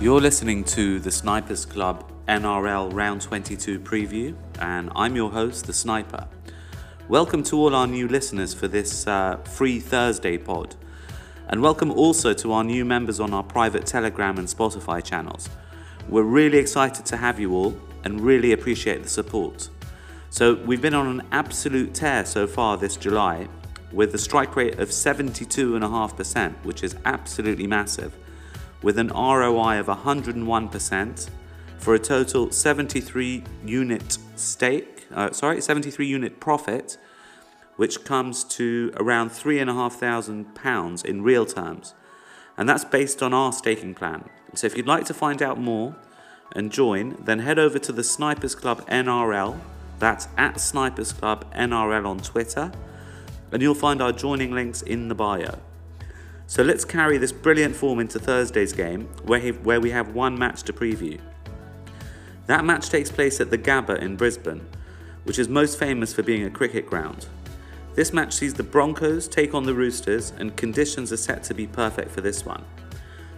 You're listening to the Snipers Club NRL Round 22 preview, and I'm your host, The Sniper. Welcome to all our new listeners for this uh, free Thursday pod, and welcome also to our new members on our private Telegram and Spotify channels. We're really excited to have you all and really appreciate the support. So, we've been on an absolute tear so far this July with a strike rate of 72.5%, which is absolutely massive, with an ROI of 101% for a total 73 unit stake, uh, sorry, 73 unit profit, which comes to around three and a half thousand pounds in real terms. And that's based on our staking plan. So if you'd like to find out more and join, then head over to the Snipers Club NRL. That's at Snipers Club NRL on Twitter. And you'll find our joining links in the bio. So let's carry this brilliant form into Thursday's game, where, he, where we have one match to preview. That match takes place at the Gabba in Brisbane, which is most famous for being a cricket ground. This match sees the Broncos take on the Roosters, and conditions are set to be perfect for this one.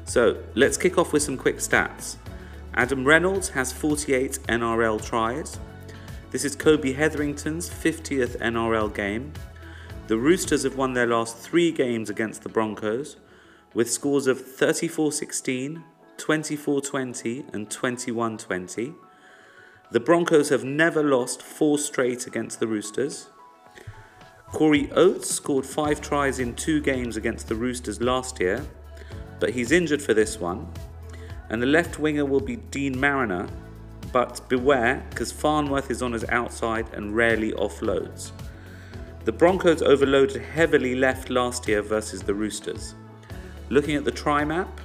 So let's kick off with some quick stats. Adam Reynolds has 48 NRL tries. This is Kobe Hetherington's 50th NRL game. The Roosters have won their last three games against the Broncos with scores of 34 16, 24 20, and 21 20. The Broncos have never lost four straight against the Roosters. Corey Oates scored five tries in two games against the Roosters last year, but he's injured for this one. And the left winger will be Deine Mariner, but beware because Farnworth is on his outside and rarely offloads. The Broncos overloaded heavily left last year versus the Roosters. Looking at the try map,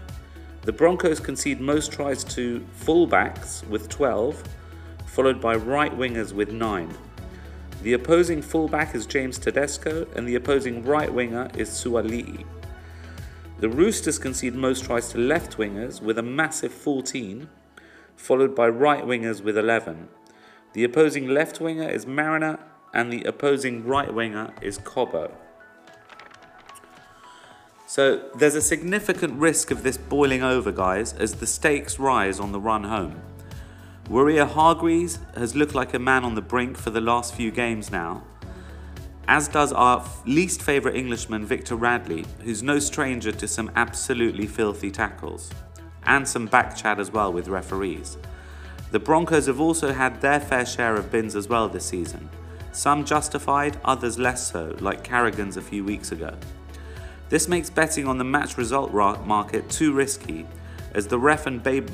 the Broncos concede most tries to fullbacks with 12, followed by right wingers with 9. The opposing fullback is James Tedesco, and the opposing right winger is Suali'i. The Roosters concede most tries to left wingers with a massive 14, followed by right wingers with 11. The opposing left winger is Mariner, and the opposing right winger is Cobbo. So there's a significant risk of this boiling over, guys, as the stakes rise on the run home. Waerea-Hargreaves has looked like a man on the brink for the last few games now, as does our least favourite Englishman Victor Radley, who's no stranger to some absolutely filthy tackles, and some back chat as well with referees. The Broncos have also had their fair share of bins as well this season, some justified, others less so, like Carrigan's a few weeks ago. This makes betting on the match result market too risky, as the ref and babe,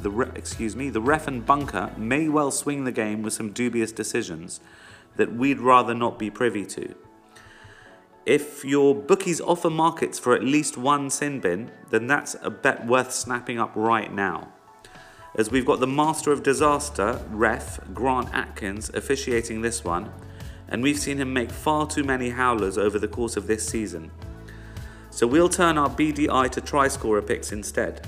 the re, excuse me, the ref and bunker may well swing the game with some dubious decisions that we'd rather not be privy to. If your bookies offer markets for at least one sin bin, then that's a bet worth snapping up right now. As we've got the master of disaster, ref Grant Atkins, officiating this one, and we've seen him make far too many howlers over the course of this season. So we'll turn our BDI to try scorer picks instead.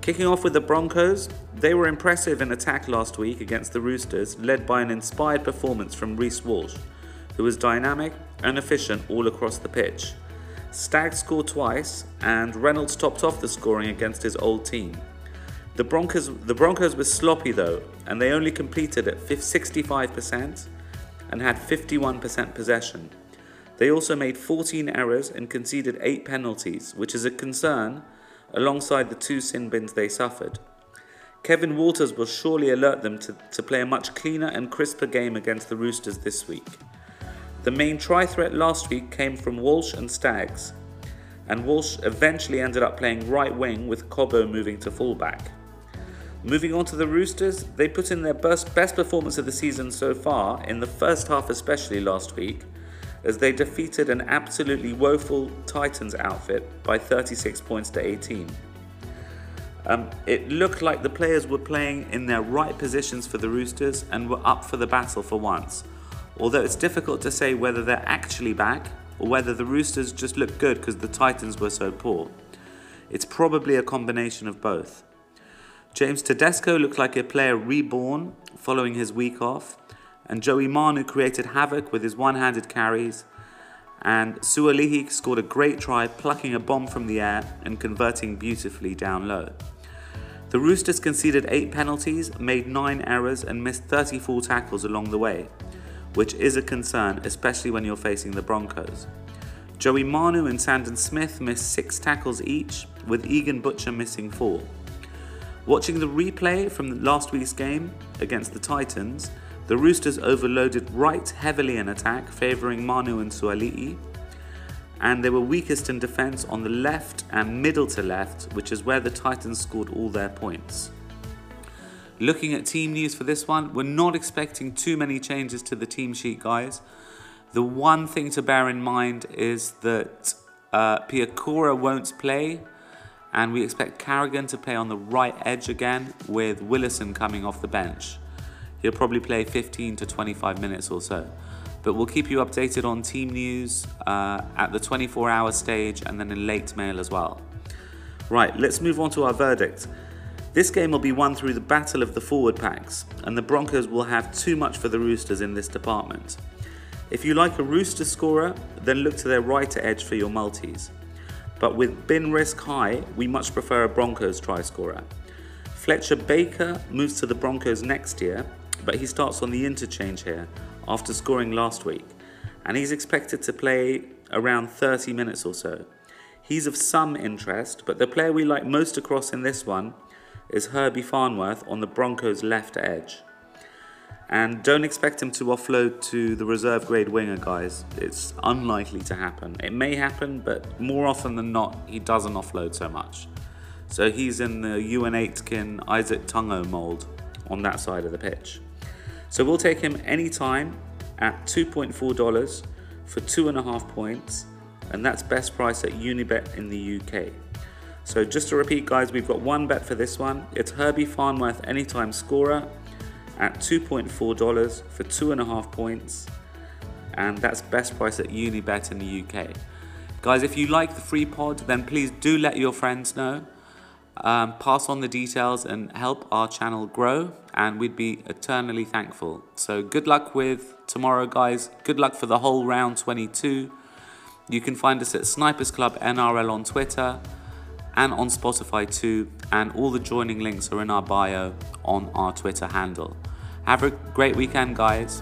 Kicking off with the Broncos, they were impressive in attack last week against the Roosters, led by an inspired performance from Reece Walsh, who was dynamic and efficient all across the pitch. Staggs scored twice, and Reynolds topped off the scoring against his old team. The Broncos, the Broncos were sloppy though, and they only completed at 65% and had 51% possession. They also made 14 errors and conceded 8 penalties, which is a concern alongside the two sin bins they suffered. Kevin Walters will surely alert them to, to play a much cleaner and crisper game against the Roosters this week. The main try threat last week came from Walsh and Staggs, and Walsh eventually ended up playing right wing with Cobbo moving to fullback. Moving on to the Roosters, they put in their best, best performance of the season so far, in the first half especially last week, as they defeated an absolutely woeful Titans outfit by 36 points to 18. Um, it looked like the players were playing in their right positions for the Roosters and were up for the battle for once, although it's difficult to say whether they're actually back or whether the Roosters just looked good because the Titans were so poor. It's probably a combination of both. James Tedesco looked like a player reborn following his week off, and Joey Manu created havoc with his one-handed carries, and Suali'i scored a great try plucking a bomb from the air and converting beautifully down low. The Roosters conceded 8 penalties, made 9 errors, and missed 34 tackles along the way, which is a concern, especially when you're facing the Broncos. Joey Manu and Sandon Smith missed 6 tackles each, with Egan Butcher missing 4. Watching the replay from last week's game against the Titans, the Roosters overloaded right heavily in attack, favouring Manu and Suali'i, and they were weakest in defence on the left and middle to left, which is where the Titans scored all their points. Looking at team news for this one, we're not expecting too many changes to the team sheet, guys. The one thing to bear in mind is that uh, won't play, and we expect Carrigan to play on the right edge again, with Willison coming off the bench. He'll probably play 15 to 25 minutes or so. But we'll keep you updated on team news uh, at the 24 hour stage and then in late mail as well. Right, let's move on to our verdict. This game will be won through the battle of the forward packs, and the Broncos will have too much for the Roosters in this department. If you like a Rooster scorer, then look to their right edge for your multis. But with bin risk high, we much prefer a Broncos try scorer. Fletcher Baker moves to the Broncos next year, but he starts on the interchange here after scoring last week, and he's expected to play around 30 minutes or so. He's of some interest, but the player we like most across in this one is Herbie Farnworth on the Broncos' left edge. And don't expect him to offload to the reserve grade winger, guys. It's unlikely to happen. It may happen, but more often than not, he doesn't offload so much. So he's in the Euan Aitken, Izack Tago mould on that side of the pitch. So we'll take him anytime at $2.4 for two and a half points, and that's best price at Unibet in the UK. So just to repeat, guys, we've got one bet for this one. It's Herbie Farnworth anytime scorer at $2.4 for two and a half points, and that's best price at Unibet in the UK. Guys, if you like the free pod, then please do let your friends know. Um, pass on the details and help our channel grow, and we'd be eternally thankful. So, good luck with tomorrow, guys. Good luck for the whole round 22. You can find us at Snipers Club NRL on Twitter and on Spotify too, and all the joining links are in our bio on our Twitter handle. Have a great weekend, guys.